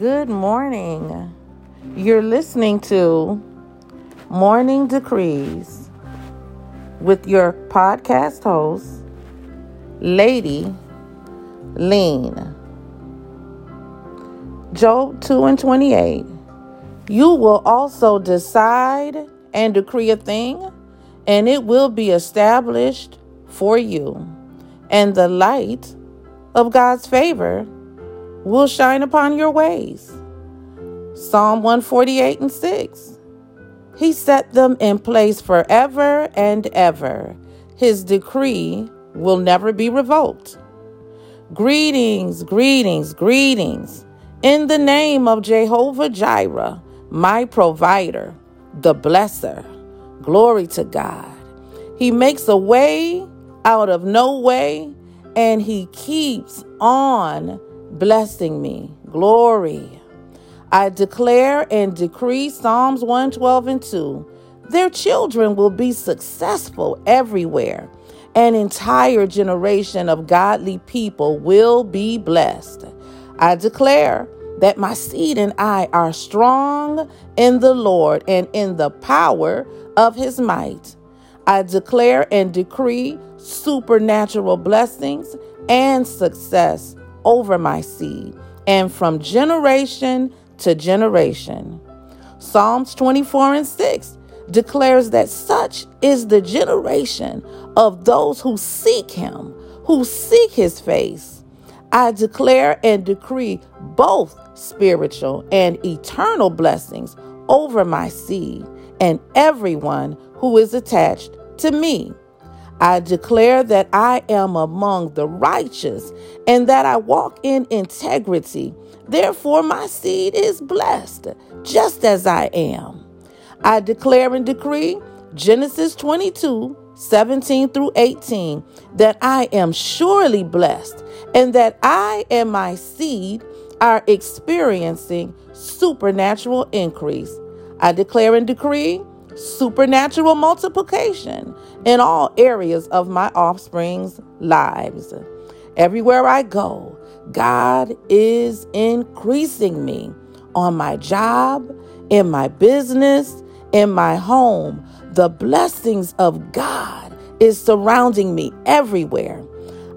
Good morning. You're listening to Morning Decrees with your podcast host, Lady Lean. Job 2 and 28. You will also decide and decree a thing, and it will be established for you, and the light of God's favor will shine upon your ways. Psalm 148 and 6. He set them in place forever and ever. His decree will never be revoked. Greetings, greetings, greetings. In the name of Jehovah Jireh, my provider, the blesser. Glory to God. He makes a way out of no way, and He keeps on blessing me. Glory. I declare and decree Psalms 112 and 2. Their children will be successful everywhere. An entire generation of godly people will be blessed. I declare that my seed and I are strong in the Lord and in the power of his might. I declare and decree supernatural blessings and success over my seed and from generation to generation. Psalms 24 and 6 declares that such is the generation of those who seek him, who seek his face. I declare and decree both spiritual and eternal blessings over my seed and everyone who is attached to me. I declare that I am among the righteous and that I walk in integrity. Therefore, my seed is blessed, just as I am. I declare and decree Genesis 22 17 through 18 that I am surely blessed and that I and my seed are experiencing supernatural increase. I declare and decree supernatural multiplication in all areas of my offspring's lives. Everywhere I go, God is increasing me on my job, in my business, in my home. The blessings of God is surrounding me everywhere.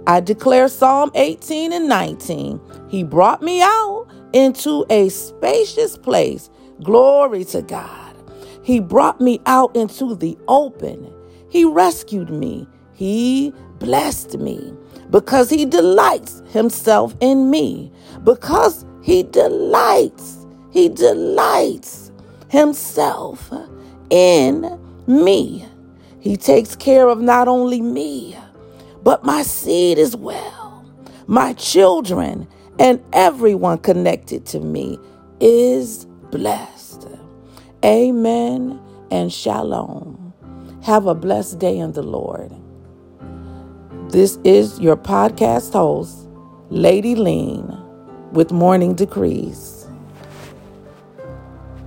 I declare Psalm 18 and 19. He brought me out into a spacious place. Glory to God. He brought me out into the open. He rescued me. He blessed me because he delights himself in me. Because he delights, he delights himself in me. He takes care of not only me, but my seed as well. My children and everyone connected to me is blessed. Amen and shalom. Have a blessed day in the Lord. This is your podcast host, Lady Lean, with Morning Decrees.